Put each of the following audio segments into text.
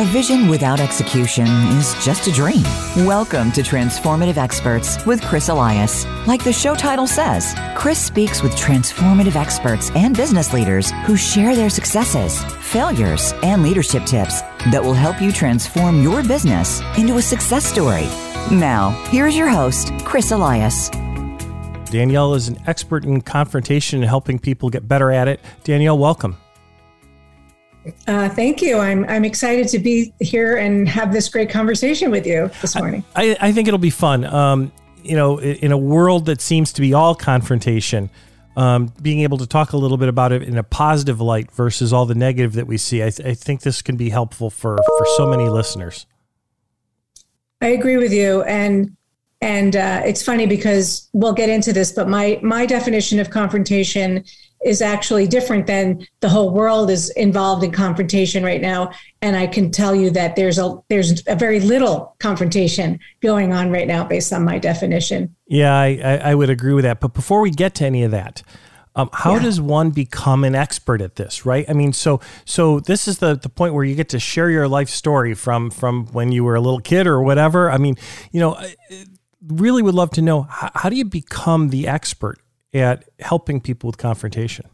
A vision without execution is just a dream. Welcome to Transformative Experts with Chris Elias. Like the show title says, Chris speaks with transformative experts and business leaders who share their successes, failures, and leadership tips that will help you transform your business into a success story. Now, here's your host, Chris Elias. Danielle is an expert in confrontation and helping people get better at it. Danielle, welcome. Uh, thank you. I'm I'm excited to be here and have this great conversation with you this morning. I, I think it'll be fun. Um, you know, in a world that seems to be all confrontation, um, being able to talk a little bit about it in a positive light versus all the negative that we see, I, th- I think this can be helpful for for so many listeners. I agree with you, and and uh, it's funny because we'll get into this, but my my definition of confrontation is actually different than the whole world is involved in confrontation right now. And i can tell you that there's a there's a very little confrontation going on right now based on my definition. Yeah i i would agree with that. But before we get to any of that um, how yeah. does one become an expert at this right? I mean so so this is the the point where you get to share your life story from from when you were a little kid or whatever. I mean you know I really would love to know how, how do you become the expert at helping people with confrontation?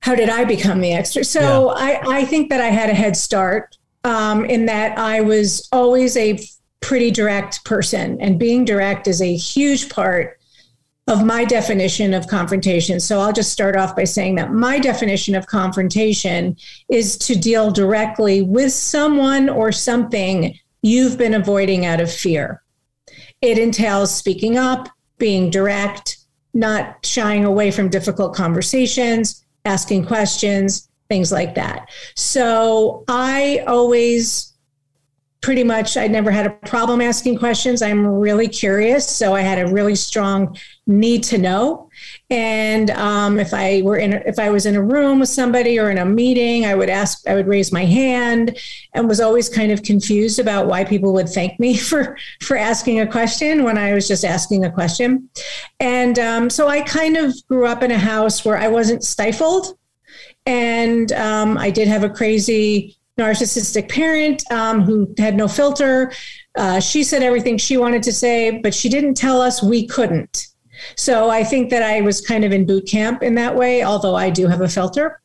How did I become the expert? So yeah. I, I think that I had a head start um, in that I was always a pretty direct person, and being direct is a huge part of my definition of confrontation. So I'll just start off by saying that my definition of confrontation is to deal directly with someone or something you've been avoiding out of fear. It entails speaking up, being direct, not shying away from difficult conversations, asking questions, things like that. So I always pretty much I never had a problem asking questions. I'm really curious, so I had a really strong need to know. And um, if I were in, a, if I was in a room with somebody or in a meeting, I would ask, I would raise my hand, and was always kind of confused about why people would thank me for for asking a question when I was just asking a question. And um, so I kind of grew up in a house where I wasn't stifled, and um, I did have a crazy narcissistic parent um, who had no filter. Uh, she said everything she wanted to say, but she didn't tell us we couldn't. So I think that I was kind of in boot camp in that way, although I do have a filter.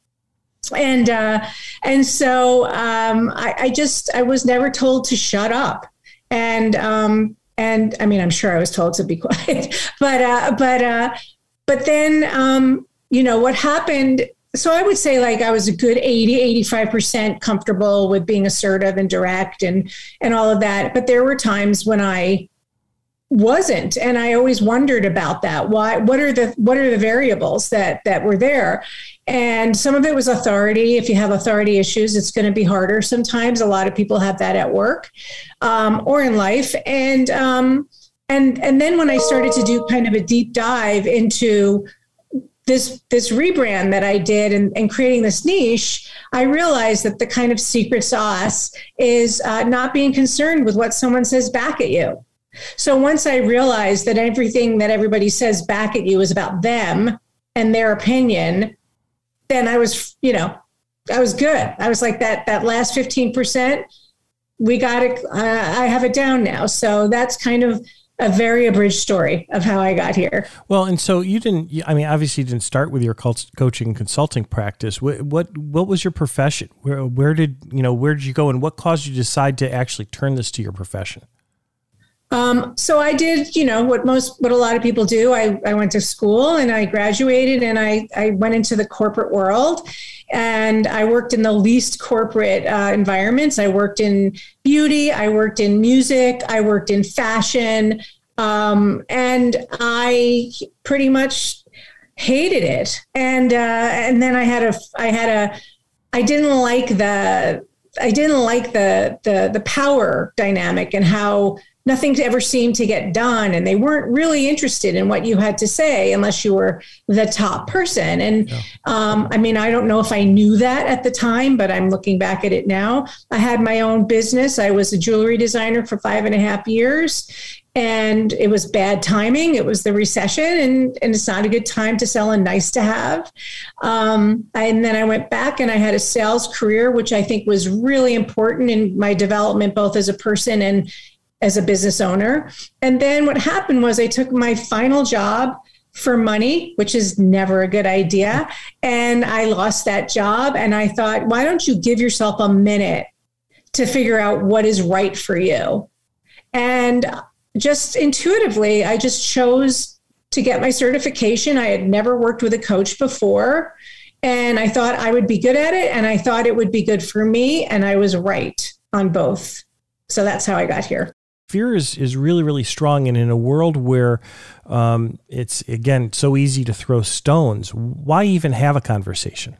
And uh, and so um, I, I, just I was never told to shut up, and um, and I mean I'm sure I was told to be quiet, but uh, but uh, but then um, you know what happened so I would say like I was a good 80, 85% comfortable with being assertive and direct and and all of that. But there were times when I wasn't. And I always wondered about that. Why what are the what are the variables that that were there? And some of it was authority. If you have authority issues, it's going to be harder sometimes. A lot of people have that at work um, or in life. And um, and and then when I started to do kind of a deep dive into this this rebrand that I did and, and creating this niche, I realized that the kind of secret sauce is uh, not being concerned with what someone says back at you. So once I realized that everything that everybody says back at you is about them and their opinion, then I was, you know, I was good. I was like that that last 15%, we got it uh, I have it down now. So that's kind of a very abridged story of how I got here. Well, and so you didn't. I mean, obviously, you didn't start with your coaching consulting practice. What what, what was your profession? Where where did you know where did you go, and what caused you to decide to actually turn this to your profession? Um, so I did, you know, what most, what a lot of people do. I, I went to school and I graduated and I, I went into the corporate world and I worked in the least corporate uh, environments. I worked in beauty, I worked in music, I worked in fashion, um, and I pretty much hated it. And uh, and then I had a I had a I didn't like the I didn't like the the the power dynamic and how nothing ever seemed to get done and they weren't really interested in what you had to say unless you were the top person and yeah. um, i mean i don't know if i knew that at the time but i'm looking back at it now i had my own business i was a jewelry designer for five and a half years and it was bad timing. It was the recession, and, and it's not a good time to sell a nice to have. Um, and then I went back and I had a sales career, which I think was really important in my development, both as a person and as a business owner. And then what happened was I took my final job for money, which is never a good idea. And I lost that job. And I thought, why don't you give yourself a minute to figure out what is right for you? And just intuitively, I just chose to get my certification. I had never worked with a coach before. And I thought I would be good at it. And I thought it would be good for me. And I was right on both. So that's how I got here fear is, is really, really strong. And in a world where um, it's, again, so easy to throw stones, why even have a conversation?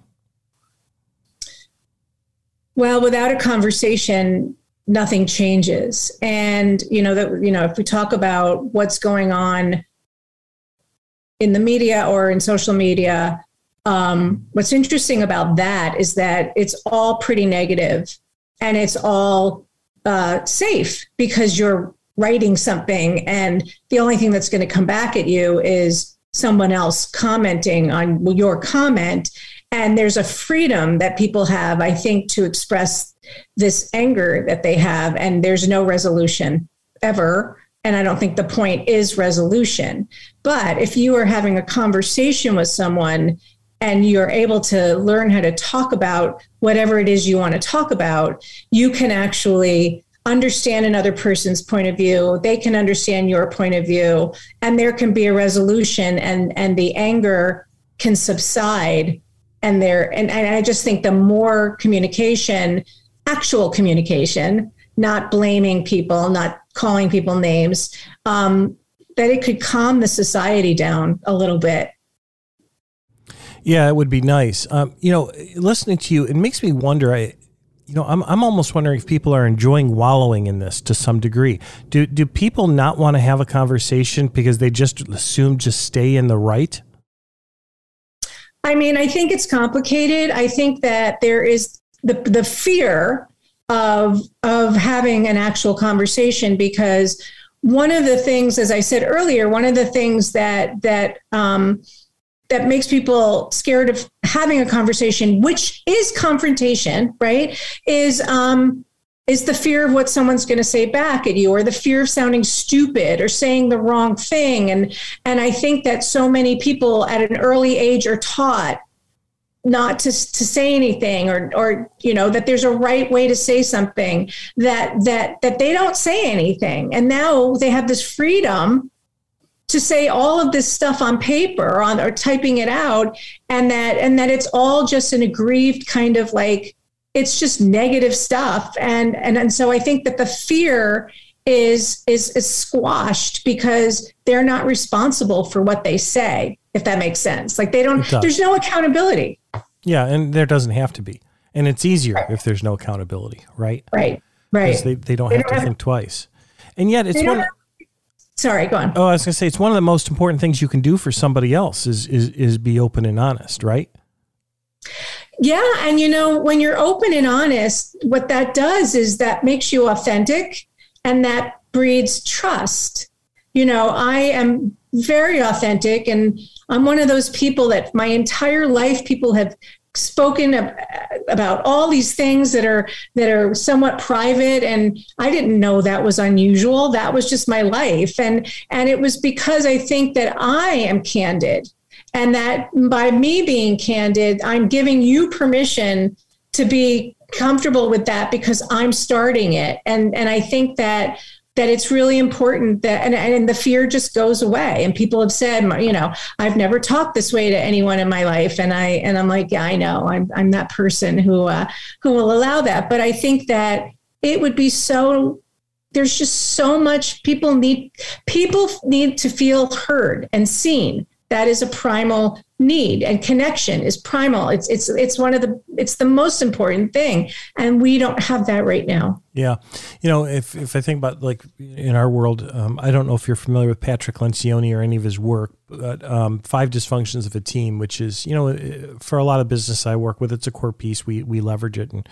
Well, without a conversation, nothing changes. And, you know, that, you know, if we talk about what's going on in the media or in social media, um, what's interesting about that is that it's all pretty negative and it's all uh, safe because you're writing something and the only thing that's going to come back at you is someone else commenting on your comment. And there's a freedom that people have i think to express this anger that they have and there's no resolution ever. And i don't think the point is resolution. But if you are having a conversation with someone and you're able to learn how to talk about whatever it is you want to talk about, you can actually understand another person's point of view they can understand your point of view and there can be a resolution and and the anger can subside and there and, and i just think the more communication actual communication not blaming people not calling people names um, that it could calm the society down a little bit yeah, it would be nice. Um, you know, listening to you, it makes me wonder. I, you know, I'm I'm almost wondering if people are enjoying wallowing in this to some degree. Do do people not want to have a conversation because they just assume just stay in the right? I mean, I think it's complicated. I think that there is the the fear of of having an actual conversation because one of the things, as I said earlier, one of the things that that um, that makes people scared of having a conversation, which is confrontation, right? Is um, is the fear of what someone's going to say back at you, or the fear of sounding stupid or saying the wrong thing, and and I think that so many people at an early age are taught not to, to say anything or or you know that there's a right way to say something that that that they don't say anything and now they have this freedom to say all of this stuff on paper or on or typing it out and that and that it's all just an aggrieved kind of like it's just negative stuff. And and and so i think that the fear is is is squashed because they're not responsible for what they say if that makes sense. Like they don't there's no accountability. Yeah and there doesn't have to be. And it's easier right. if there's no accountability right? Right right. They, they don't they have don't to have, think twice. And yet it's one Sorry, go on. Oh, I was going to say it's one of the most important things you can do for somebody else is is is be open and honest, right? Yeah, and you know, when you're open and honest, what that does is that makes you authentic and that breeds trust. You know, I am very authentic and I'm one of those people that my entire life people have spoken about all these things that are that are somewhat private and i didn't know that was unusual. That was just my life. And and it was because i think that i am candid and that by me being candid i'm giving you permission to be comfortable with that because i'm starting it. And and i think that that it's really important that and, and the fear just goes away. And people have said you know i've never talked this way to anyone in my life. And i and i'm like yeah i know. I'm, I'm that person who uh, who will allow that. But i think that it would be so there's just so much people need people need to feel heard and seen. That is a primal need and connection is primal. It's it's it's one of the it's the most important thing. And we don't have that right now. Yeah. You know if if i think about like in our world um, i don't know if you're familiar with patrick lencioni or any of his work but um, five dysfunctions of a team which is you know for a lot of business i work with it's a core piece. We we leverage it. And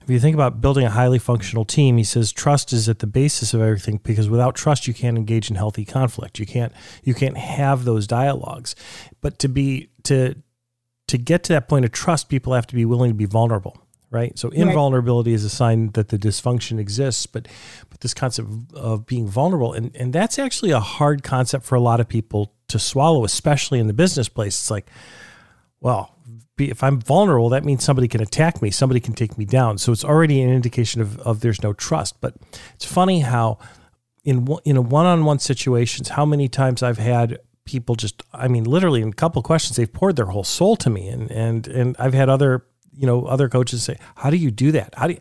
if you think about building a highly functional team he says trust is at the basis of everything because without trust you can't engage in healthy conflict. You can't you can't have those dialogues but to be to to get to that point of trust, people have to be willing to be vulnerable, right? So invulnerability right. is a sign that the dysfunction exists, but but this concept of being vulnerable and and that's actually a hard concept for a lot of people to swallow, especially in the business place. It's like, well, if I'm vulnerable, that means somebody can attack me, somebody can take me down. So it's already an indication of, of there's no trust. But it's funny how in in a one-on-one situations, how many times I've had people just I mean literally in a couple questions they've poured their whole soul to me. And and and I've had other you know other coaches say how do you do that? How do you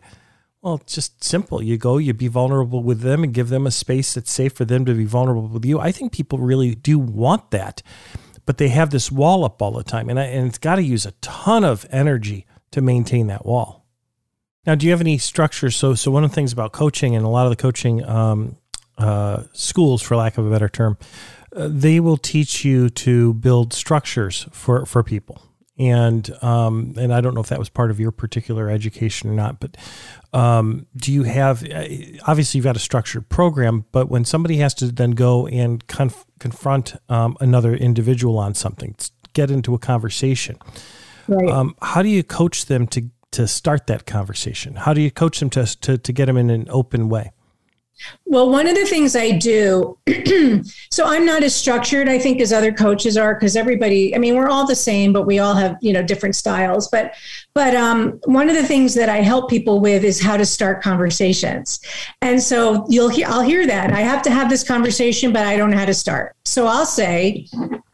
well it's just simple. You go you be vulnerable with them and give them a space that's safe for them to be vulnerable with you. I think people really do want that but they have this wall up all the time. And I, and it's got to use a ton of energy to maintain that wall. Now do you have any structures? So so one of the things about coaching and a lot of the coaching um, uh, schools for lack of a better term they will teach you to build structures for, for people. And um, and I don't know if that was part of your particular education or not, but um, do you have uh, obviously you've got a structured program, but when somebody has to then go and conf- confront um, another individual on something, get into a conversation, right. Um, how do you coach them to to start that conversation? How do you coach them to to, to get them in an open way? Well, one of the things I do, so I'm not as structured, I think, as other coaches are, because everybody, I mean, we're all the same, but we all have, you know, different styles. But, but um, one of the things that I help people with is how to start conversations. And so you'll hear, I'll hear that I have to have this conversation, but I don't know how to start. So I'll say,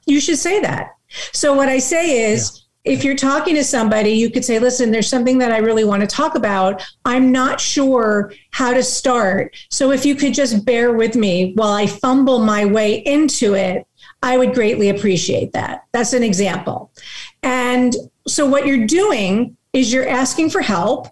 you should say that. So what I say is, yeah if you're talking to somebody, you could say, listen, there's something that I really want to talk about. I'm not sure how to start. So if you could just bear with me while I fumble my way into it, I would greatly appreciate that. That's an example. And so what you're doing is you're asking for help.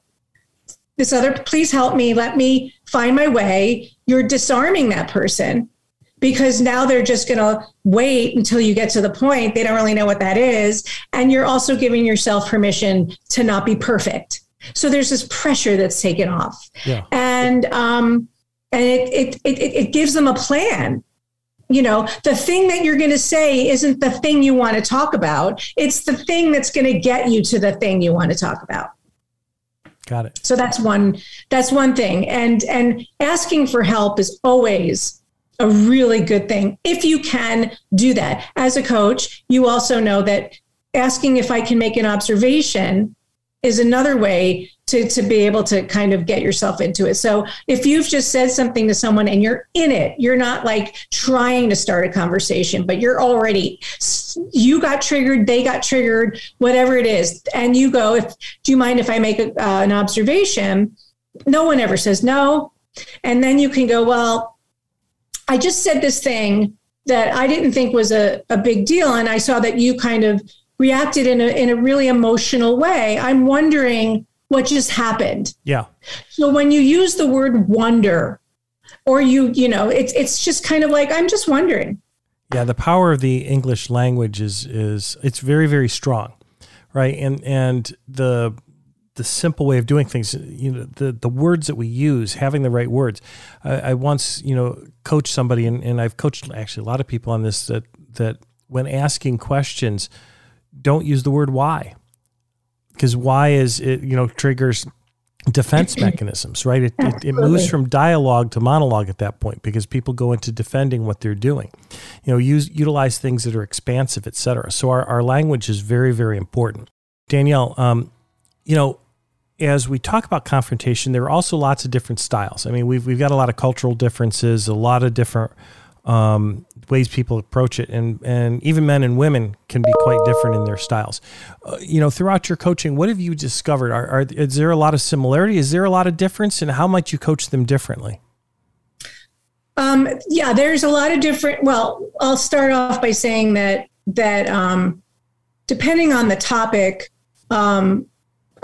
This other, please help me, let me find my way. You're disarming that person because now they're just going to wait until you get to the point. They don't really know what that is. And you're also giving yourself permission to not be perfect. So there's this pressure that's taken off. Yeah. And, um, and it, it, it, it gives them a plan you know the thing that you're going to say isn't the thing you want to talk about it's the thing that's going to get you to the thing you want to talk about got it so that's one that's one thing and and asking for help is always a really good thing if you can do that. As a coach, you also know that asking if I can make an observation is another way to, to be able to kind of get yourself into it. So if you've just said something to someone and you're in it, you're not like trying to start a conversation, but you're already, you got triggered, they got triggered, whatever it is. And you go, if, do you mind if I make a, uh, an observation? No one ever says no. And then you can go, well, I just said this thing that I didn't think was a, a big deal. And I saw that you kind of reacted in a, in a really emotional way. I'm wondering what just happened. Yeah. So when you use the word wonder, or you, you know, it's, it's just kind of like, I'm just wondering. Yeah. The power of the English language is, is it's very, very strong. Right. And, and the, the simple way of doing things. You know, the the words that we use, having the right words. I, I once, you know, coached somebody, and, and I've coached actually a lot of people on this that that when asking questions, don't use the word why, because why is it you know triggers defense mechanisms, right? It, it, it, moves from dialogue to monologue at that point because people go into defending what they're doing. You know, use utilize things that are expansive, et cetera. So our, our language is very, very important. Danielle, um, you know, as we talk about confrontation, there are also lots of different styles. I mean, we've we've got a lot of cultural differences, a lot of different um, ways people approach it, and and even men and women can be quite different in their styles. Uh, you know, throughout your coaching, what have you discovered? Are, are is there a lot of similarity? Is there a lot of difference, and how might you coach them differently? Um, yeah, there's a lot of different. Well, I'll start off by saying that that um, depending on the topic, um,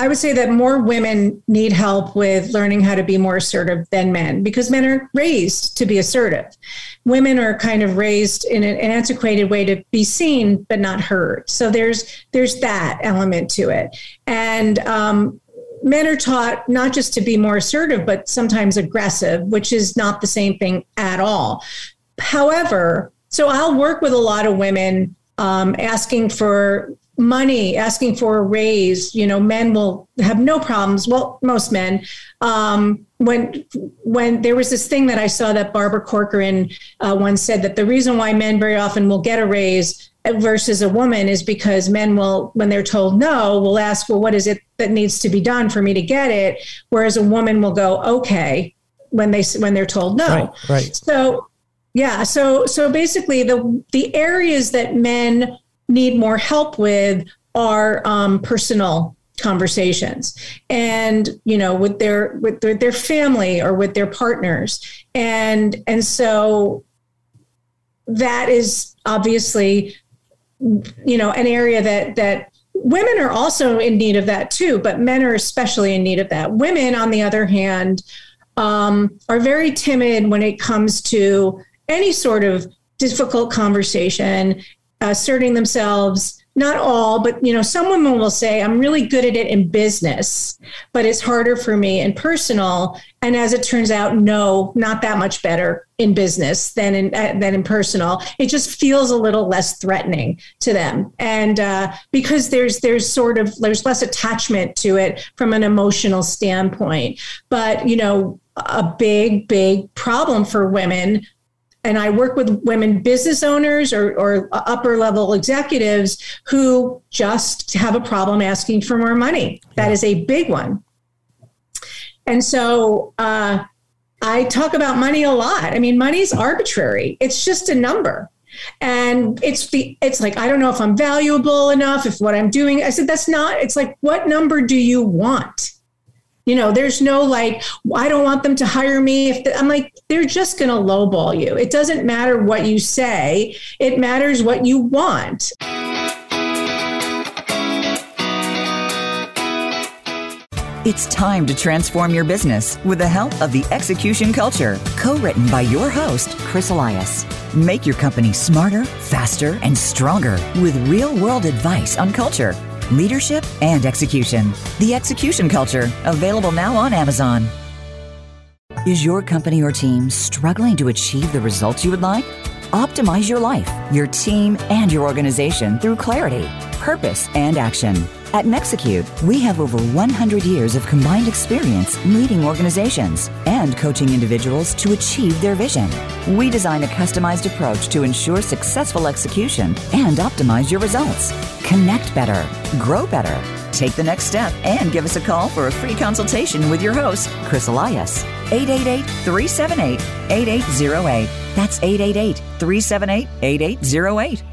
I would say that more women need help with learning how to be more assertive than men because men are raised to be assertive. Women are kind of raised in an antiquated way to be seen but not heard. So there's there's that element to it, and um, men are taught not just to be more assertive but sometimes aggressive, which is not the same thing at all. However, so I'll work with a lot of women um, asking for money, asking for a raise, you know, men will have no problems. Well, most men. Um, when when there was this thing that I saw that Barbara Corcoran uh, once said that the reason why men very often will get a raise versus a woman is because men will, when they're told no, will ask, well, what is it that needs to be done for me to get it? Whereas a woman will go, okay, when they when they're told no. Right. right. So yeah, so so basically the the areas that men need more help with are um, personal conversations. And you know with their with their, their family or with their partners. And and so that is obviously you know an area that that women are also in need of that too but men are especially in need of that. Women on the other hand um, are very timid when it comes to any sort of difficult conversation asserting themselves not all but you know some women will say i'm really good at it in business but it's harder for me in personal. And as it turns out no not that much better in business than in uh, than in personal. It just feels a little less threatening to them. And uh, because there's there's sort of there's less attachment to it from an emotional standpoint. But you know a big big problem for women and I work with women business owners or, or, upper level executives who just have a problem asking for more money. That yeah. is a big one. And so uh, I talk about money a lot. I mean, money's arbitrary, it's just a number. And it's the it's like I don't know if I'm valuable enough if what I'm doing I said that's not it's like what number do you want? You know, there's no like, I don't want them to hire me. If I'm like, they're just going to lowball you. It doesn't matter what you say, it matters what you want. It's time to transform your business with the help of the Execution Culture, co written by your host, Chris Elias. Make your company smarter, faster, and stronger with real world advice on culture leadership, and execution. The Execution Culture, available now on Amazon. Is your company or team struggling to achieve the results you would like? Optimize your life, your team, and your organization through clarity, purpose, and action. At Nexecute, we have over 100 years of combined experience leading organizations and coaching individuals to achieve their vision. We design a customized approach to ensure successful execution and optimize your results. Connect better, grow better. Take the next step and give us a call for a free consultation with your host, Chris Elias. 888 378 8808. That's 888 378 8808.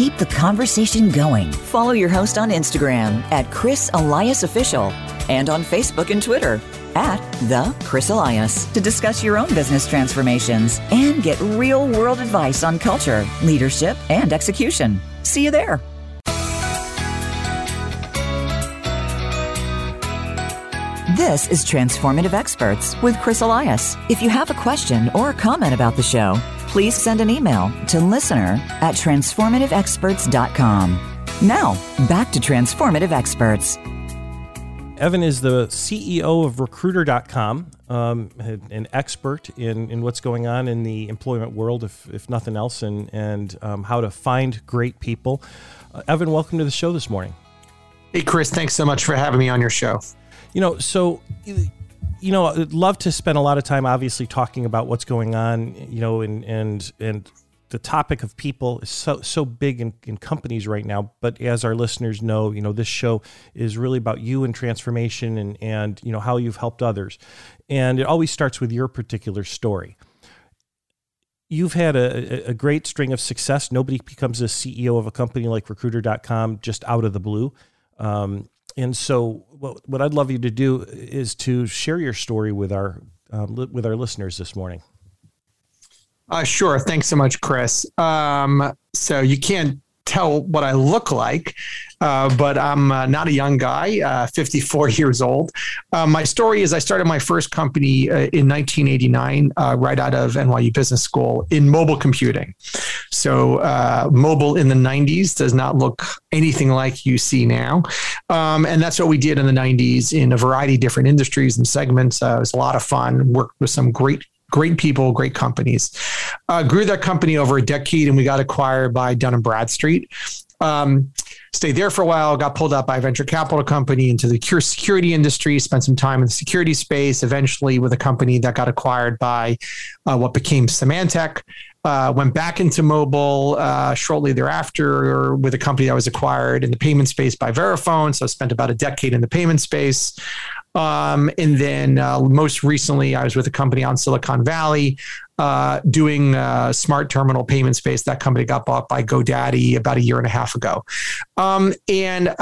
Keep the conversation going. Follow your host on Instagram at Chris Elias Official and on Facebook and Twitter at The Chris Elias to discuss your own business transformations and get real world advice on culture, leadership, and execution. See you there. This is Transformative Experts with Chris Elias. If you have a question or a comment about the show, please send an email to listener at transformativeexperts.com. Now, back to Transformative Experts. Evan is the CEO of Recruiter.com, um, an expert in, in what's going on in the employment world, if, if nothing else, and, and um, how to find great people. Uh, Evan, welcome to the show this morning. Hey, Chris, thanks so much for having me on your show. You know, so you know, I'd love to spend a lot of time, obviously, talking about what's going on. You know, and and and the topic of people is so so big in, in companies right now. But as our listeners know, you know, this show is really about you and transformation, and and you know how you've helped others, and it always starts with your particular story. You've had a, a great string of success. Nobody becomes a CEO of a company like Recruiter.com just out of the blue. Um, and so what, what I'd love you to do is to share your story with our um, li- with our listeners this morning. Uh, sure. Thanks so much, Chris. Um, so you can't tell what I look like, uh, but I'm uh, not a young guy, uh, 54 years old. Uh, my story is I started my first company uh, in 1989, uh, right out of NYU Business School in mobile computing. So, mobile in the 90s does not look anything like you see now. Um, and that's what we did in the 90s in a variety of different industries and segments. it was a lot of fun, worked with some great great people, great companies. Uh, grew that company over a decade, and we got acquired by Dun Bradstreet. Um, stayed there for a while, got pulled up by a venture capital company into the security industry, spent some time in the security space, eventually with a company that got acquired by uh, what became Symantec. Uh, went back into mobile uh, shortly thereafter with a company that was acquired in the payment space by Verifone. So I spent about a decade in the payment space. Um, and then uh, most recently, I was with a company on Silicon Valley uh, doing uh, smart terminal payment space. That company got bought by GoDaddy about a year and a half ago. Um, and uh,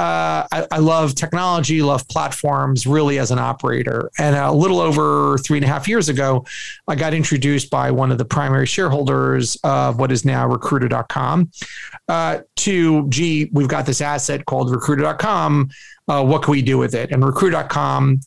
I, I, love technology, love platforms really as an operator. And a little over three and a half years ago, I got introduced by one of the primary shareholders of what is now recruiter.com uh, to, gee, we've got this asset called recruiter.com uh, what can we do with it? And recruit.com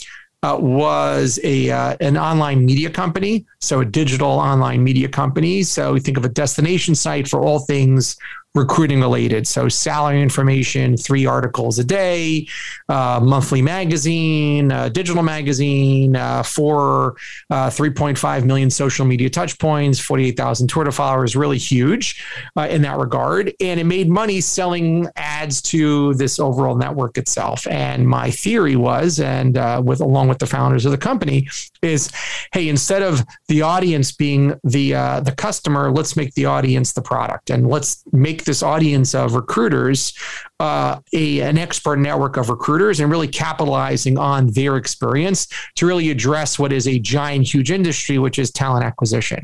uh, was a uh, an online media company, so a digital online media company. So we think of a destination site for all things recruiting related. So salary information, three articles a day, uh, monthly magazine, uh, digital magazine, uh, four, uh, 3.5 million social media touch points, 48,000 Twitter followers, really huge uh, in that regard. And it made money selling ads to this overall network itself. And my theory was, and uh, with along with the founders of the company, is, hey, instead of the audience being the the customer, let's make the audience the product, and let's make make this audience of recruiters uh, a, an expert network of recruiters and really capitalizing on their experience to really address what is a giant, huge industry, which is talent acquisition.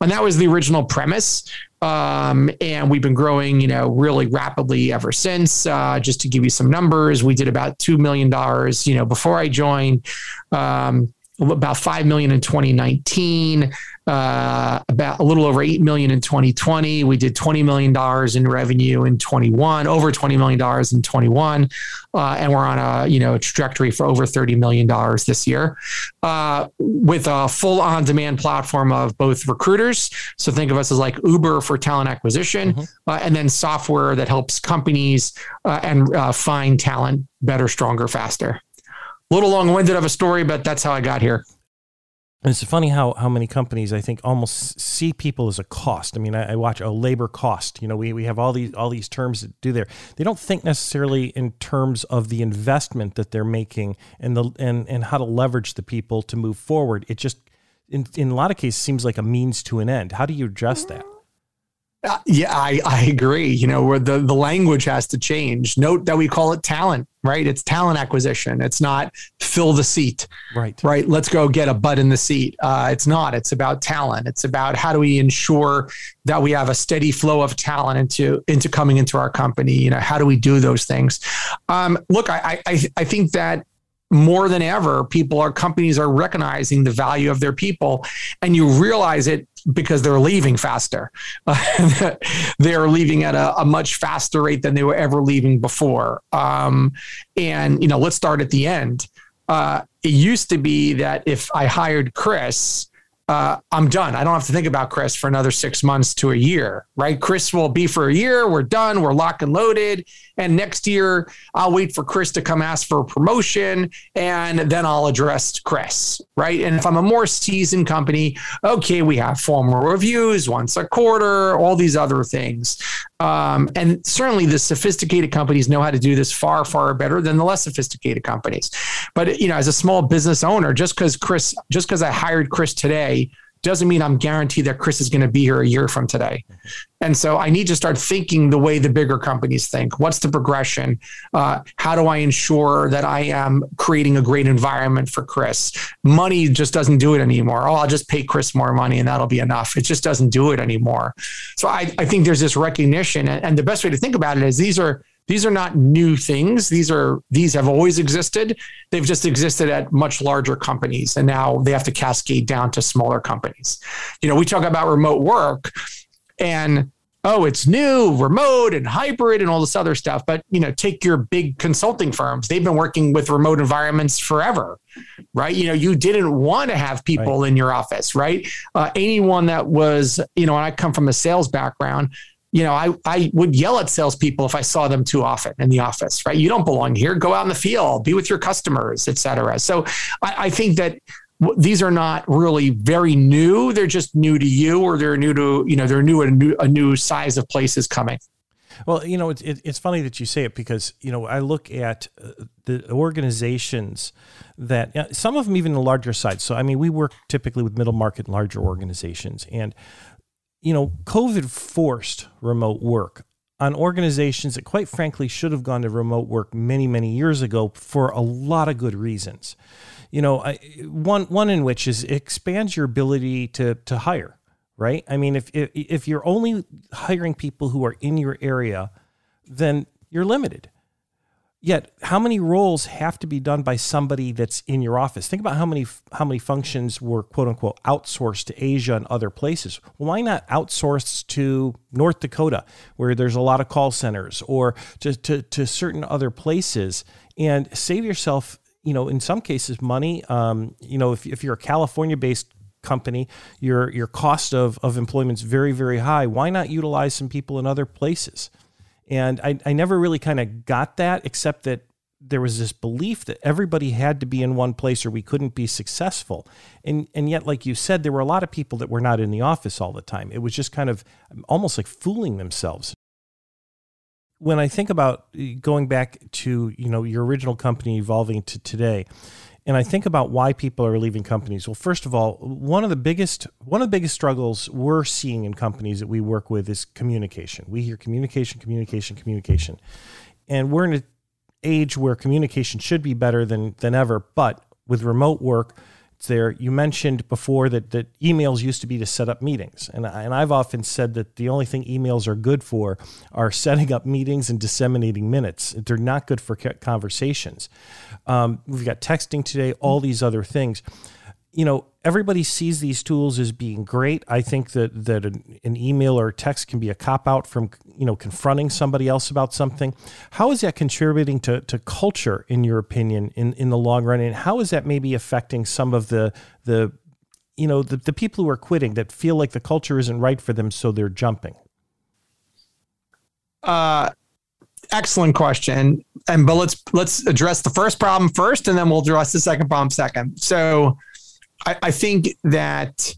And that was the original premise. Um, and we've been growing, you know, really rapidly ever since. Uh, just to give you some numbers, we did about two million dollars, you know, before I joined. Um, about 5 million in 2019 uh, about a little over 8 million in 2020 we did 20 million dollars in revenue in 21 over 20 million dollars in 21 uh, and we're on a you know trajectory for over 30 million dollars this year uh, with a full on demand platform of both recruiters so think of us as like uber for talent acquisition mm-hmm. Uh, and then software that helps companies uh, and uh, find talent better stronger faster a little long winded of a story, but that's how I got here. And it's funny how how many companies I think almost see people as a cost. I mean, I, I, watch a labor cost. You know, we, we have all these all these terms that do there. They don't think necessarily in terms of the investment that they're making and the and and how to leverage the people to move forward. It just in in a lot of cases seems like a means to an end. How do you address that? Uh, yeah, I, I agree. You know, where the, the language has to change. Note that we call it talent, right? It's talent acquisition. It's not fill the seat, right? Right. Let's go get a butt in the seat. Uh, it's not. It's about talent. It's about how do we ensure that we have a steady flow of talent into into coming into our company. You know, how do we do those things? Um, look, I, I I think that more than ever, people are companies are recognizing the value of their people, and you realize it because they're leaving faster. They're leaving at a, a, much faster rate than they were ever leaving before. Um, and you know, let's start at the end. Uh, it used to be that if I hired Chris, uh, I'm done. I don't have to think about Chris for another six months to a year, right? Chris will be for a year. We're done. We're locked and loaded. And next year, I'll wait for Chris to come ask for a promotion and then I'll address Chris, right? And if I'm a more seasoned company, okay, we have formal reviews once a quarter, all these other things. Um, and certainly the sophisticated companies know how to do this far, far better than the less sophisticated companies. But, you know, as a small business owner, just because Chris, just because I hired Chris today, doesn't mean I'm guaranteed that Chris is going to be here a year from today. And so I need to start thinking the way the bigger companies think. What's the progression? Uh, how do I ensure that I am creating a great environment for Chris? Money just doesn't do it anymore. Oh, I'll just pay Chris more money and that'll be enough. It just doesn't do it anymore. So I, I think there's this recognition. And, and the best way to think about it is these are these are not new things. These are these have always existed. They've just existed at much larger companies, and now they have to cascade down to smaller companies. You know, we talk about remote work, and oh, it's new, remote and hybrid and all this other stuff. But, you know, take your big consulting firms. They've been working with remote environments forever, right? You know, you didn't want to have people right. in your office, right? Uh, anyone that was, you know, and I come from a sales background, you know, I, I would yell at salespeople if I saw them too often in the office, right? You don't belong here. Go out in the field, be with your customers, et cetera. So I, I think that these are not really very new. They're just new to you, or they're new to you know they're new a new a new size of places coming. Well, you know, it's it, it's funny that you say it because you know I look at uh, the organizations that some of them even the larger size. So I mean, we work typically with middle market larger organizations, and you know, COVID forced remote work on organizations that quite frankly should have gone to remote work many many years ago for a lot of good reasons you know, one one in which is expands your ability to to hire, right? I mean, if if, if you're only hiring people who are in your area, then you're limited. Yet, how many roles have to be done by somebody that's in your office? Think about how many how many functions were quote unquote outsourced to Asia and other places. Why not outsource to North Dakota, where there's a lot of call centers, or to, to, to certain other places, and save yourself you know, in some cases, money. Um, you know, if, if you're a California based company, your your cost of, of employment is very, very high. Why not utilize some people in other places? And I, I never really kind of got that, except that there was this belief that everybody had to be in one place or we couldn't be successful. And and yet, like you said, there were a lot of people that were not in the office all the time. It was just kind of almost like fooling themselves when I think about uh, going back to you know your original company evolving to today, and I think about why people are leaving companies. Well, first of all, one of the biggest one of the biggest struggles we're seeing in companies that we work with is communication. We hear communication, communication, communication, and we're in an age where communication should be better than than ever. But with remote work, there. You mentioned before that, that emails used to be to set up meetings. And, and I've often said that the only thing emails are good for are setting up meetings and disseminating minutes. They're not good for conversations. Um, we've got texting today, all these other things you know, everybody sees these tools as being great. I think that that an, an email or text can be a cop out from you know confronting somebody else about something. How is that contributing to, to culture, in your opinion, in, in the long run, and how is that maybe affecting some of the the you know the, the people who are quitting that feel like the culture isn't right for them, so they're jumping? Uh, excellent question. And but let's let's address the first problem first, and then we'll address the second problem second. So I, I think that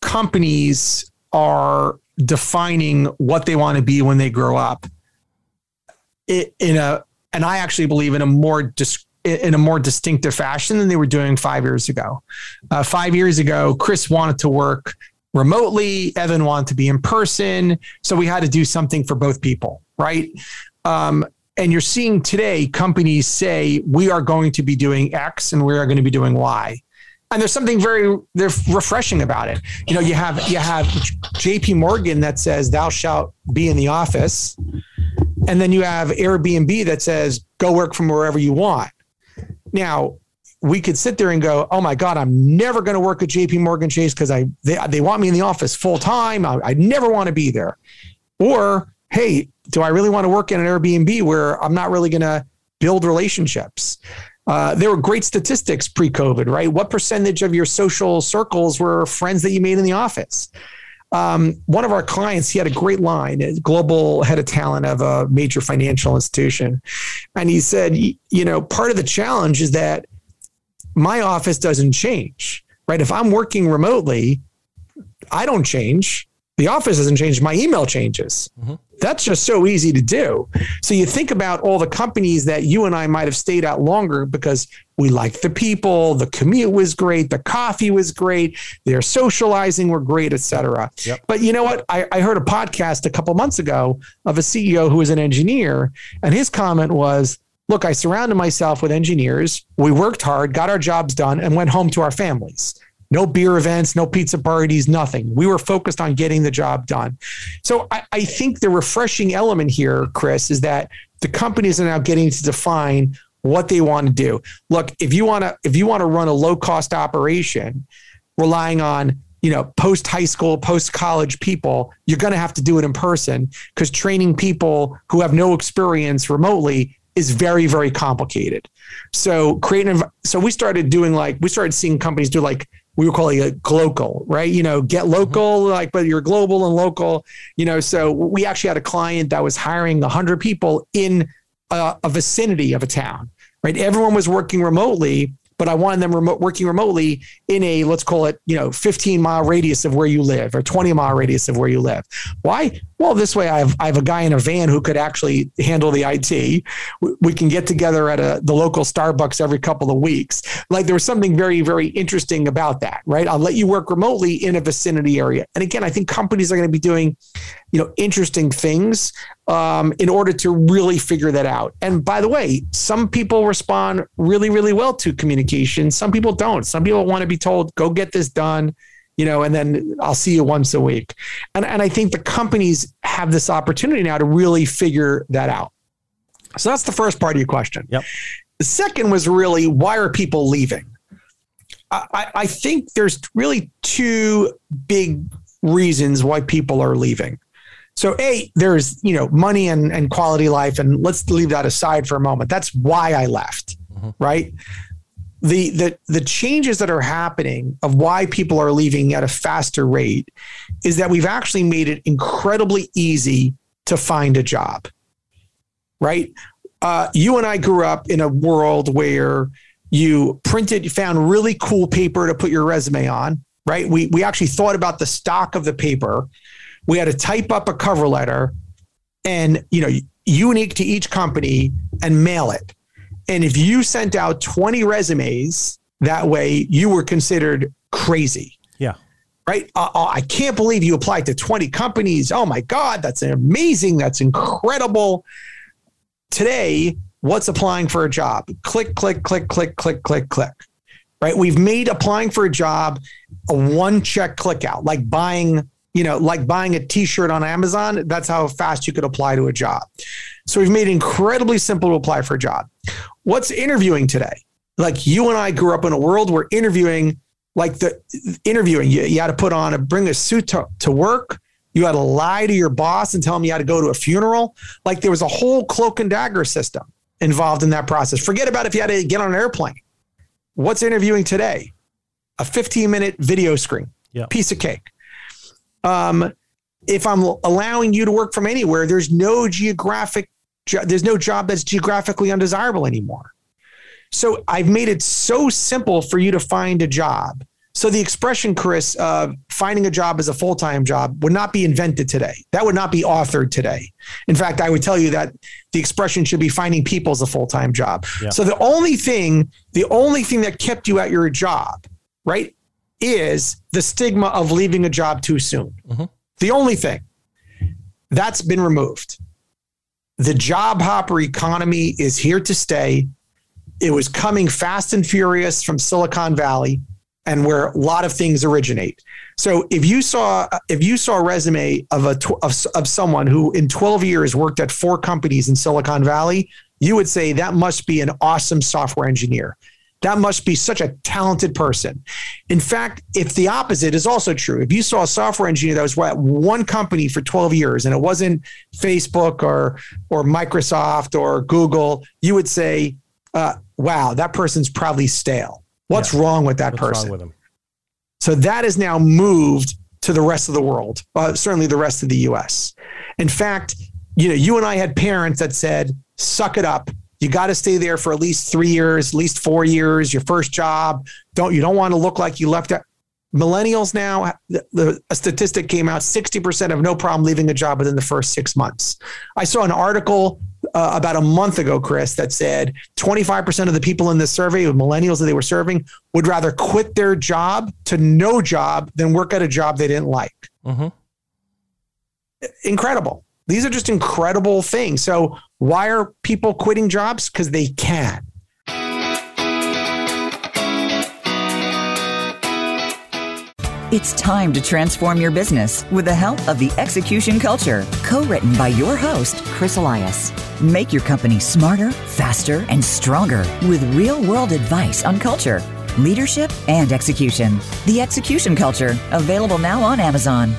companies are defining what they want to be when they grow up in a and I actually believe in a more dis, in a more distinctive fashion than they were doing five years ago. Uh, five years ago, Chris wanted to work remotely. Evan wanted to be in person, so we had to do something for both people, right? Um, and you're seeing today companies say we are going to be doing X and we are going to be doing Y and there's something very refreshing about it. You know, you have you have J.P. Morgan that says thou shalt be in the office, and then you have Airbnb that says go work from wherever you want. Now, we could sit there and go, "Oh my God, I'm never going to work at J.P. Morgan Chase because I they they want me in the office full time. I, I never want to be there." Or, "Hey, do I really want to work in an Airbnb where I'm not really going to build relationships?" Uh, there were great statistics pre-COVID, right? What percentage of your social circles were friends that you made in the office? Um, one of our clients, he had a great line, global head of talent of a major financial institution. And he said, you know, part of the challenge is that my office doesn't change, right? If I'm working remotely, I don't change. The office hasn't changed. My email changes. Mm-hmm. That's just so easy to do. So you think about all the companies that you and I might have stayed at longer because we liked the people, the commute was great, the coffee was great, their socializing were great, etc. Yep. But you know what? I, I heard a podcast a couple months ago of a CEO who was an engineer, and his comment was, look, I surrounded myself with engineers. We worked hard, got our jobs done, and went home to our families no beer events, no pizza parties, nothing. We were focused on getting the job done. So I, I, think the refreshing element here, Chris, is that the companies are now getting to define what they want to do. Look, if you want to if you want to run a low cost operation relying on you know, post high school, post college people, you're going to have to do it in person because training people who have no experience remotely is very, very complicated. So creating, so we started doing like, we started seeing companies do like, we were calling it global, right? You know, get local, mm-hmm. like, but you're global and local, you know. So we actually had a client that was hiring 100 people in a, a vicinity of a town, right? Everyone was working remotely, but I wanted them remote working remotely in a let's call it you know 15 mile radius of where you live or 20 mile radius of where you live. Why? Well, this way I have I have a guy in a van who could actually handle the IT. We can get together at a the local Starbucks every couple of weeks. Like there was something very very interesting about that, right? I'll let you work remotely in a vicinity area. And again, I think companies are going to be doing you know interesting things um, in order to really figure that out. And by the way, some people respond really, really well to communication. Some people don't. Some people want to be told, go get this done, you know, and then I'll see you once a week. And, and I think the companies have this opportunity now to really figure that out. So that's the first part of your question. Yep. The second was really why are people leaving? I, I think there's really two big reasons why people are leaving. So a there's you know money and, and quality life, and let's leave that aside for a moment. That's why I left, mm-hmm. right? The the the changes that are happening of why people are leaving at a faster rate is that we've actually made it incredibly easy to find a job, right? Uh, you and I grew up in a world where you printed, you found really cool paper to put your resume on, right? We we actually thought about the stock of the paper we had to type up a cover letter and, you know, unique to each company and mail it. And if you sent out 20 resumes that way, you were considered crazy. Yeah. Right. Uh, uh I can't believe you applied to 20 companies. Oh my God, that's amazing. That's incredible. Today, what's applying for a job? Click, click, click, click, click, click, click. Right. We've made applying for a job a one check click out, like buying you know, like buying a t-shirt on Amazon, that's how fast you could apply to a job. So we've made it incredibly simple to apply for a job. What's interviewing today? Like you and I grew up in a world where interviewing, like the interviewing, you, you had to put on a bring a suit to, to work. You had to lie to your boss and tell him you had to go to a funeral. Like there was a whole cloak and dagger system involved in that process. Forget about if you had to get on an airplane. What's interviewing today? A 15 minute video screen, yep. piece of cake um, if I'm allowing you to work from anywhere, there's no geographic, there's no job that's geographically undesirable anymore. So I've made it so simple for you to find a job. So the expression, Chris, of finding a job as a full time job would not be invented today. That would not be authored today. In fact, I would tell you that the expression should be finding people as a full time job. Yeah. So the only thing, the only thing that kept you at your job, right, is the stigma of leaving a job too soon. Mm-hmm. The only thing that's been removed. The job hopper economy is here to stay. It was coming fast and furious from Silicon Valley and where a lot of things originate. So if you saw if you saw a resume of a of, of someone who in 12 years worked at four companies in Silicon Valley, you would say that must be an awesome software engineer. That must be such a talented person. In fact, if the opposite is also true, if you saw a software engineer that was at one company for 12 years and it wasn't Facebook or or Microsoft or Google, you would say, uh, "Wow, that person's probably stale. What's yeah. wrong with that What's person?" With so that is now moved to the rest of the world, uh, certainly the rest of the U.S. In fact, you know, you and I had parents that said, "Suck it up." You got to stay there for at least three years, at least four years. Your first job. Don't you don't want to look like you left it. Millennials now, the, the, a statistic came out: sixty percent have no problem leaving a job within the first six months. I saw an article uh, about a month ago, Chris, that said 25% of the people in this survey of millennials that they were serving would rather quit their job to no job than work at a job they didn't like. Mm-hmm. Incredible. These are just incredible things. So, why are people quitting jobs? Because they can. It's time to transform your business with the help of the Execution Culture, co written by your host, Chris Elias. Make your company smarter, faster, and stronger with real world advice on culture leadership, and execution. The Execution Culture, available now on Amazon.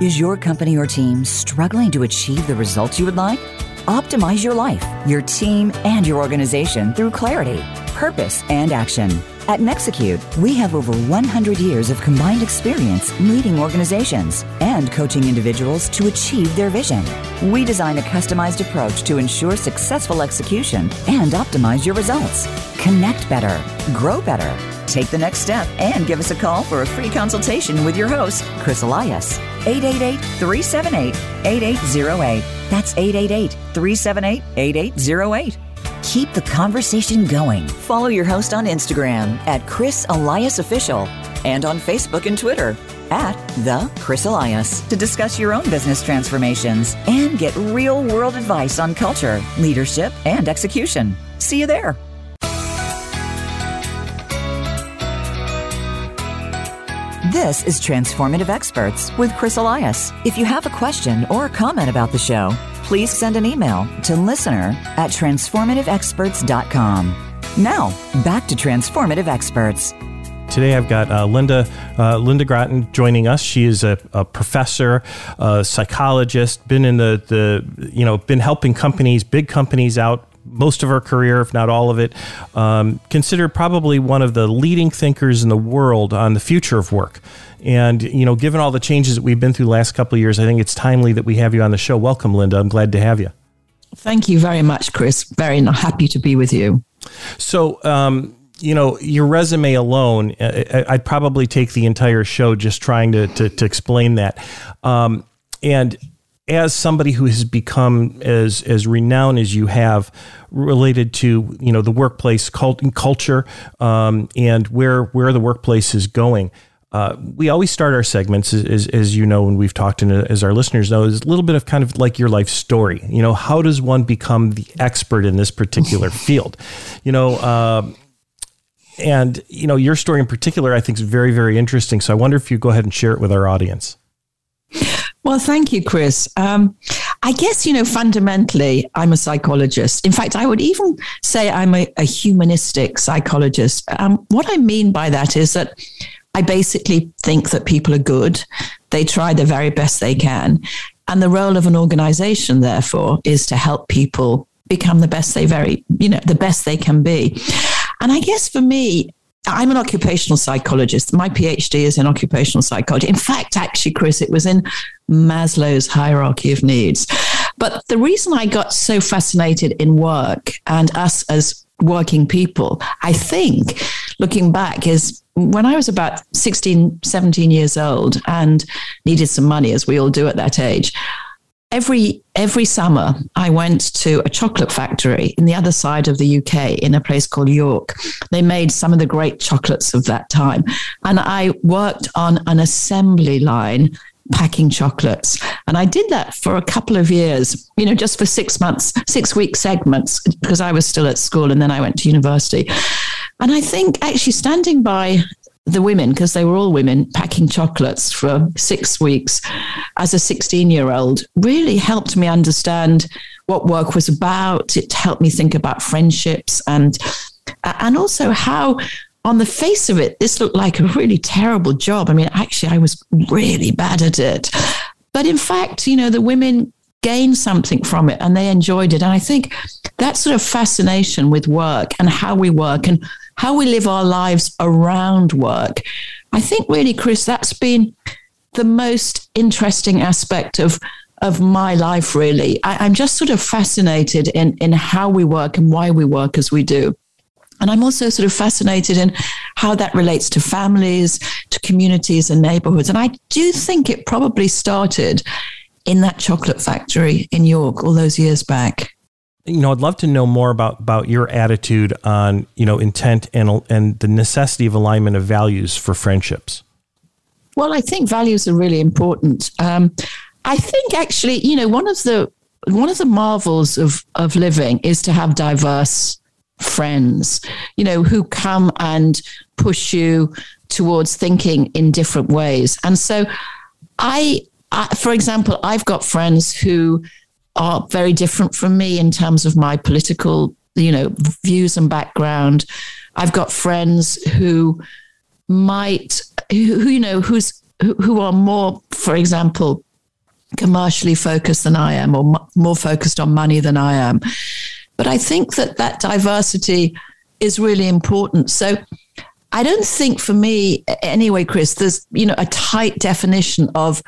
Is your company or team struggling to achieve the results you would like? Optimize your life, your team, and your organization through clarity, purpose, and action. At Nexecute, we have over 100 years of combined experience leading organizations and coaching individuals to achieve their vision. We design a customized approach to ensure successful execution and optimize your results. Connect better, grow better. Take the next step and give us a call for a free consultation with your host, Chris Elias. 888 378 8808. That's 888 378 8808. Keep the conversation going. Follow your host on Instagram at Chris Elias Official and on Facebook and Twitter at The Chris Elias to discuss your own business transformations and get real world advice on culture, leadership, and execution. See you there. This is Transformative Experts with Chris Elias. If you have a question or a comment about the show, please send an email to listener at transformativeexperts.com. Now, back to Transformative Experts. Today I've got uh, Lynda uh, Lynda Gratton joining us. She is a, a, professor, a psychologist, been in the, the you know been helping companies, big companies out most of her career, if not all of it. Um, considered probably one of the leading thinkers in the world on the future of work. And you know, given all the changes that we've been through the last couple of years, I think it's timely that we have you on the show. Welcome, Lynda. I'm glad to have you. Thank you very much, Chris. Very happy to be with you. So, um, you know, your resume alone, I'd probably take the entire show just trying to to, to explain that. Um, and as somebody who has become as as renowned as you have related to you know the workplace cult- culture um, and where where the workplace is going. Uh, we always start our segments, as, as, you know, and we've talked, and as our listeners know, is a little bit of kind of like your life story. You know, how does one become the expert in this particular field? You know, uh, and you know, your story in particular, I think, is very, very interesting. So I wonder if you go ahead and share it with our audience. Well, thank you, Chris. Um, I guess, you know, fundamentally, I'm a psychologist. In fact, I would even say I'm a, a humanistic psychologist. Um, what I mean by that is that I basically think that people are good. They try the very best they can. And the role of an organization, therefore, is to help people become the best they very, you know, the best they can be. And I guess for me, I'm an occupational psychologist. My PhD is in occupational psychology. In fact, actually, Chris, it was in Maslow's hierarchy of needs. But the reason I got so fascinated in work and us as working people, I think, looking back, is when I was about 16, 17 years old and needed some money, as we all do at that age, every every summer I went to a chocolate factory in the other side of the UK in a place called York. They made some of the great chocolates of that time, and I worked on an assembly line packing chocolates. And I did that for a couple of years, you know, just for six months, six week segments, because I was still at school and then I went to university. And I think actually standing by the women, because they were all women, packing chocolates for six weeks as a 16 year old really helped me understand what work was about. It helped me think about friendships and and also how on the face of it, this looked like a really terrible job. I mean, actually, I was really bad at it. But in fact, you know, the women gained something from it and they enjoyed it. And I think that sort of fascination with work and how we work and how we live our lives around work. I think really, Chris, that's been the most interesting aspect of of my life really. I, am just sort of fascinated in in how we work and why we work as we do. And i'm also sort of fascinated in how that relates to families to communities and neighborhoods. And i do think it probably started in that chocolate factory in york all those years back you know, I'd love to know more about about your attitude on you know intent and and the necessity of alignment of values for friendships. Well, I think values are really important. Um, I think actually, you know, one of the one of the marvels of of living is to have diverse friends, you know, who come and push you towards thinking in different ways. And so, I, I for example, I've got friends who are very different from me in terms of my political, you know, views and background. I've got friends who might, who, who you know, who's who, who are more, for example, commercially focused than I am, or m- more focused on money than I am. But I think that that diversity is really important. So I don't think for me, anyway, Chris, there's you know a tight definition of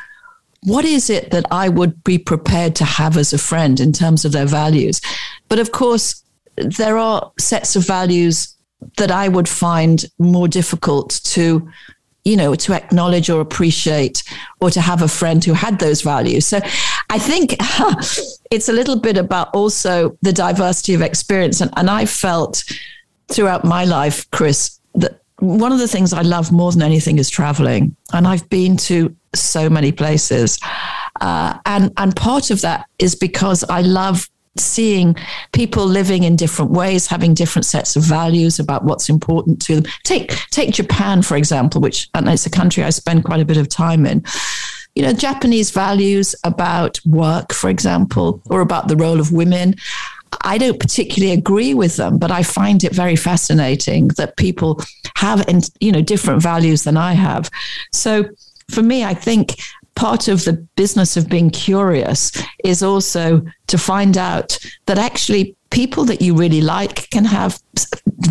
what is it that I would be prepared to have as a friend in terms of their values. But of course, there are sets of values that I would find more difficult to you know, to acknowledge or appreciate or to have a friend who had those values. So I think it's a little bit about also the diversity of experience. And, and I felt throughout my life, Chris, that one of the things I love more than anything is traveling. And I've been to so many places. Uh, and, and part of that is because I love seeing people living in different ways, having different sets of values about what's important to them. Take take Japan for example, which and it's a country I spend quite a bit of time in. You know, Japanese values about work, for example, or about the role of women. I don't particularly agree with them, but I find it very fascinating that people have, you know, different values than I have. So for me, I think part of the business of being curious is also to find out that actually people that you really like can have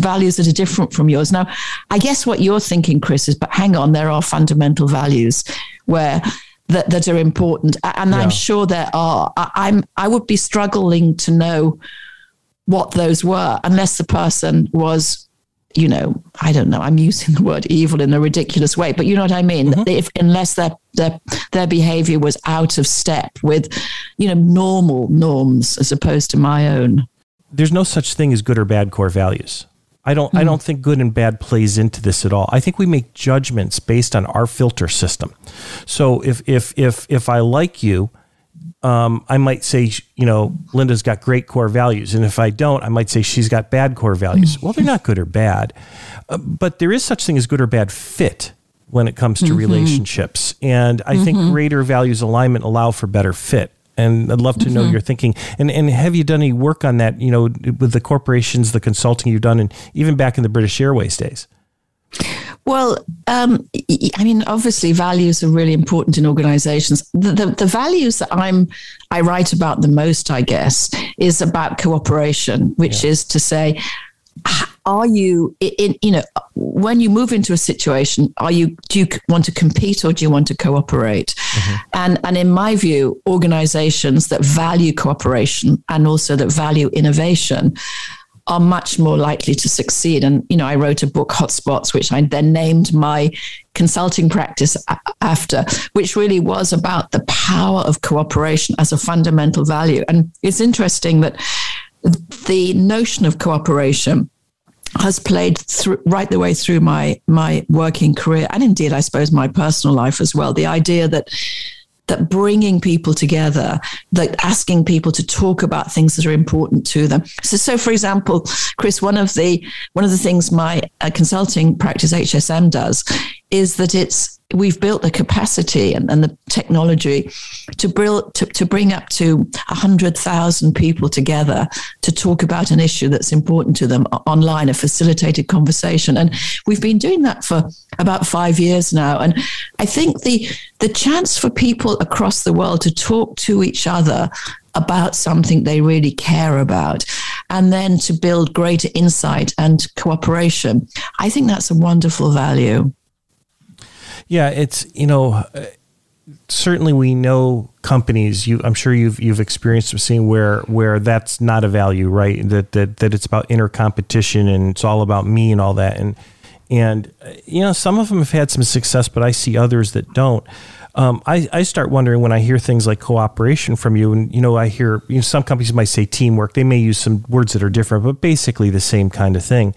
values that are different from yours. Now, I guess what you're thinking, Chris, is, but hang on, there are fundamental values where that, that are important. And yeah. I'm sure there are. I, I'm I would be struggling to know what those were unless the person was you know, I don't know. I'm using the word evil in a ridiculous way, but you know what I mean. Mm-hmm. If unless their their their behavior was out of step with, you know, normal norms as opposed to my own. There's no such thing as good or bad core values. I don't mm. I don't think good and bad plays into this at all. I think we make judgments based on our filter system. So if if if if I like you, um, I might say, you know, Lynda's got great core values. And if I don't, I might say she's got bad core values. Well, they're not good or bad, uh, but there is such thing as good or bad fit when it comes to mm-hmm. relationships. And I mm-hmm. think greater values alignment allow for better fit. And I'd love to mm-hmm. know your thinking. And and have you done any work on that? You know, with the corporations, the consulting you've done, and even back in the British Airways days. Well, um, I mean, obviously, values are really important in organizations. The, the, the, values that I'm I write about the most, I guess, is about cooperation, which yeah. is to say, are you in, you know when you move into a situation are you do you want to compete or do you want to cooperate mm-hmm. and and in my view organizations that value cooperation and also that value innovation are much more likely to succeed. And, you know, I wrote a book, Hotspots, which I then named my consulting practice after, which really was about the power of cooperation as a fundamental value. And it's interesting that the notion of cooperation has played through, right the way through my my working career and indeed I suppose my personal life as well the idea that that bringing people together, that asking people to talk about things that are important to them. So, so for example, Chris, one of the one of the things my uh, consulting practice HSM does is that it's we've built the capacity and, and the technology to, to, to bring up to 100,000 people together to talk about an issue that's important to them online, a facilitated conversation. And we've been doing that for about five years now. And I think the, the chance for people across the world to talk to each other about something they really care about and then to build greater insight and cooperation. I think that's a wonderful value. Yeah, it's you know certainly we know companies you i'm sure you've you've experienced seeing where where that's not a value right? That that that it's about inner competition and it's all about me and all that. And and you know some of them have had some success but i see others that don't. Um, I, I start wondering when I hear things like cooperation from you, and you know, I hear you know, some companies might say teamwork. They may use some words that are different, but basically the same kind of thing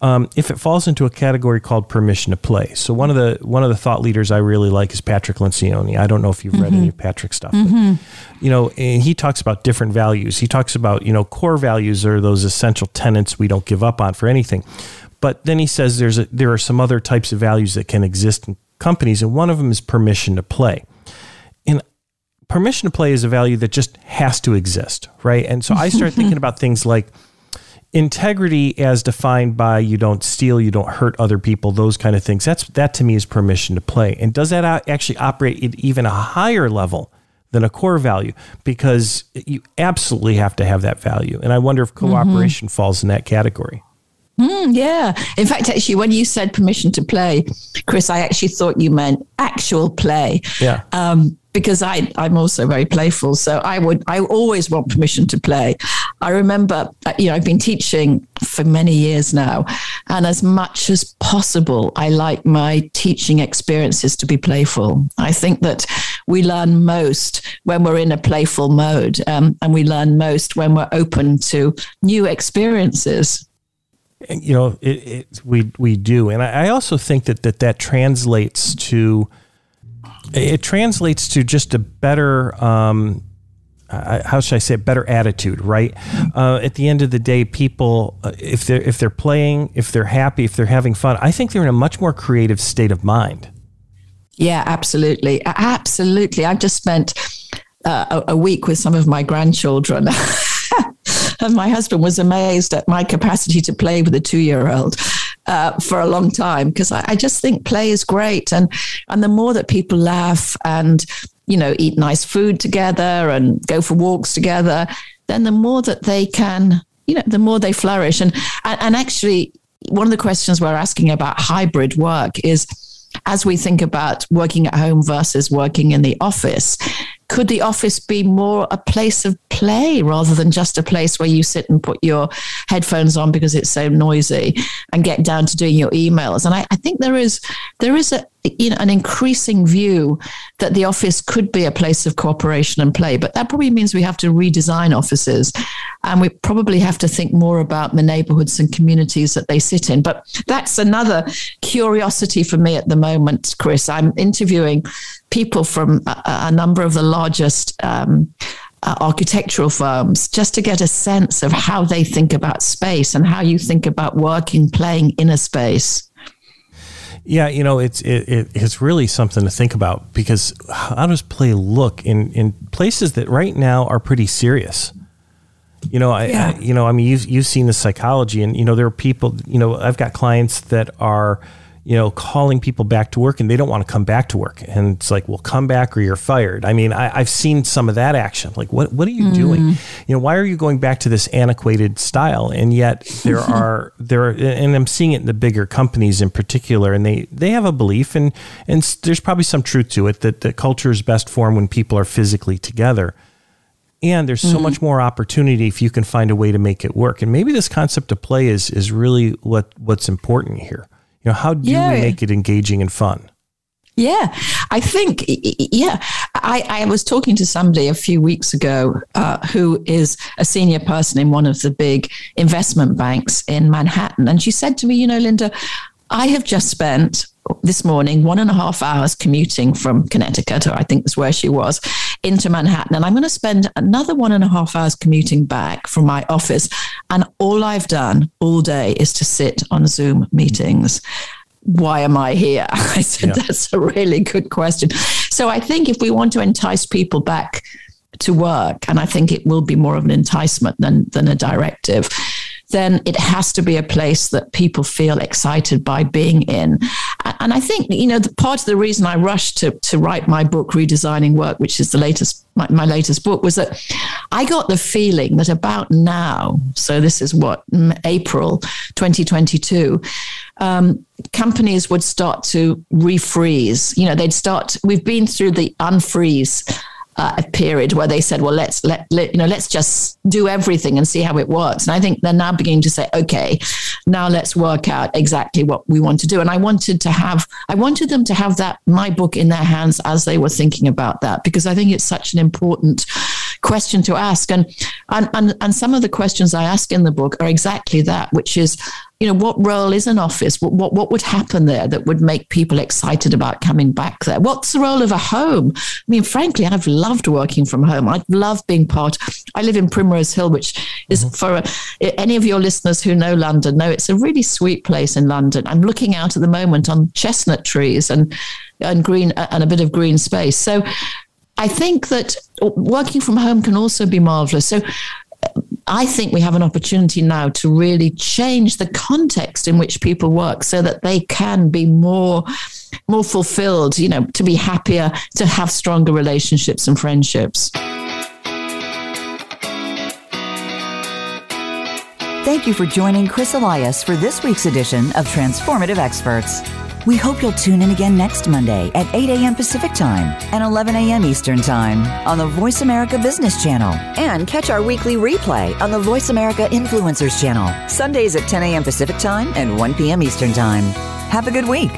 um, if it falls into a category called permission to play. So one of the one of the thought leaders I really like is Patrick Lencioni. I don't know if you've read mm-hmm. any of Patrick's stuff, mm-hmm. but, you know, and he talks about different values. He talks about you know core values are those essential tenets we don't give up on for anything. But then he says there's a, there are some other types of values that can exist in companies, and one of them is permission to play. And permission to play is a value that just has to exist, right? And so I start thinking about things like integrity as defined by you don't steal, you don't hurt other people, those kind of things. That's that to me is permission to play. And does that actually operate at even a higher level than a core value? Because you absolutely have to have that value. And I wonder if mm-hmm. cooperation mm-hmm. falls in that category. Mm, yeah. In fact, actually, when you said permission to play, Chris, I actually thought you meant actual play. Yeah. Um, because I, I'm also very playful. So I would, I always want permission to play. I remember, uh, you know, I've been teaching for many years now. And as much as possible, I like my teaching experiences to be playful. I think that we learn most when we're in a playful mode. Um, and we learn most when we're open to new experiences you know, it, it, we we do, and I, I also think that that that translates to it translates to just a better. Um, how should I say it? Better attitude, right? Uh, at the end of the day, people, uh, if they're if they're playing, if they're happy, if they're having fun, I think they're in a much more creative state of mind. Yeah, absolutely, absolutely. I've just spent uh, a, a week with some of my grandchildren. and my husband was amazed at my capacity to play with a two year old. Uh, for a long time because I, I just think play is great. And and the more that people laugh and you know eat nice food together and go for walks together then the more that they can you know the more they flourish. And and, and actually one of the questions we're asking about hybrid work is as we think about working at home versus working in the office could the office be more a place of play rather than just a place where you sit and put your headphones on because it's so noisy and get down to doing your emails? And I, I think there is there is a you know an increasing view that the office could be a place of cooperation and play, but that probably means we have to redesign offices, and we probably have to think more about the neighborhoods and communities that they sit in. But that's another curiosity for me at the moment, Chris. I'm interviewing people from a, a number of the largest um, uh, architectural firms just to get a sense of how they think about space and how you think about working, playing in a space. Yeah, you know, it's it, it's really something to think about because how does play look in in places that right now are pretty serious? You know, I, yeah. I you know, I mean, you've you've seen the psychology, and you know, there are people. You know, I've got clients that are you know, calling people back to work and they don't want to come back to work. And it's like, well, come back or you're fired. I mean, I, have seen some of that action. Like, what, what are you mm. doing? You know, why are you going back to this antiquated style? And yet there are, there are, and I'm seeing it in the bigger companies in particular, and they, they have a belief and, and there's probably some truth to it that the culture is best formed when people are physically together. And there's so mm much more opportunity if you can find a way to make it work. And maybe this concept of play is, is really what, what's important here. You know, how do yeah. we make it engaging and fun? Yeah, I think, yeah. I, I was talking to somebody a few weeks ago uh, who is a senior person in one of the big investment banks in Manhattan. And she said to me, You know, Lynda, I have just spent this morning one and a half hours commuting from Connecticut, or I think that's where she was, into Manhattan. And I'm going to spend another one and a half hours commuting back from my office. And all I've done all day is to sit on Zoom meetings. Why am I here? I said, yeah. that's a really good question. So I think if we want to entice people back to work, and I think it will be more of an enticement than, than a directive, then it has to be a place that people feel excited by being in. And I think, you know, the part of the reason I rushed to, to write my book, Redesigning Work, which is the latest, my, my latest book, was that I got the feeling that about now, so this is what, April 2022, um, companies would start to refreeze. You know, they'd start, we've been through the unfreeze uh, a period where they said, "Well, let's let, let, you know, let's just do everything and see how it works." And I think they're now beginning to say, "Okay, now let's work out exactly what we want to do." And I wanted to have, I wanted them to have that my book in their hands as they were thinking about that because I think it's such an important question to ask. And and and, and some of the questions I ask in the book are exactly that, which is, you know, what role is an office? What, what, what would happen there that would make people excited about coming back there? What's the role of a home? I mean, frankly, I've loved working from home. I love being part. I live in Primrose Hill, which is mm-hmm. for a, any of your listeners who know London, know it's a really sweet place in London. I'm looking out at the moment on chestnut trees and and green and a bit of green space. So I think that working from home can also be marvelous. So I think we have an opportunity now to really change the context in which people work so that they can be more more fulfilled, you know, to be happier, to have stronger relationships and friendships. Thank you for joining Chris Elias for this week's edition of Transformative Experts. We hope you'll tune in again next Monday at 8 a.m. Pacific Time and 11 a.m. Eastern Time on the Voice America Business Channel. And catch our weekly replay on the Voice America Influencers Channel, Sundays at 10 a.m. Pacific Time and 1 p.m. Eastern Time. Have a good week.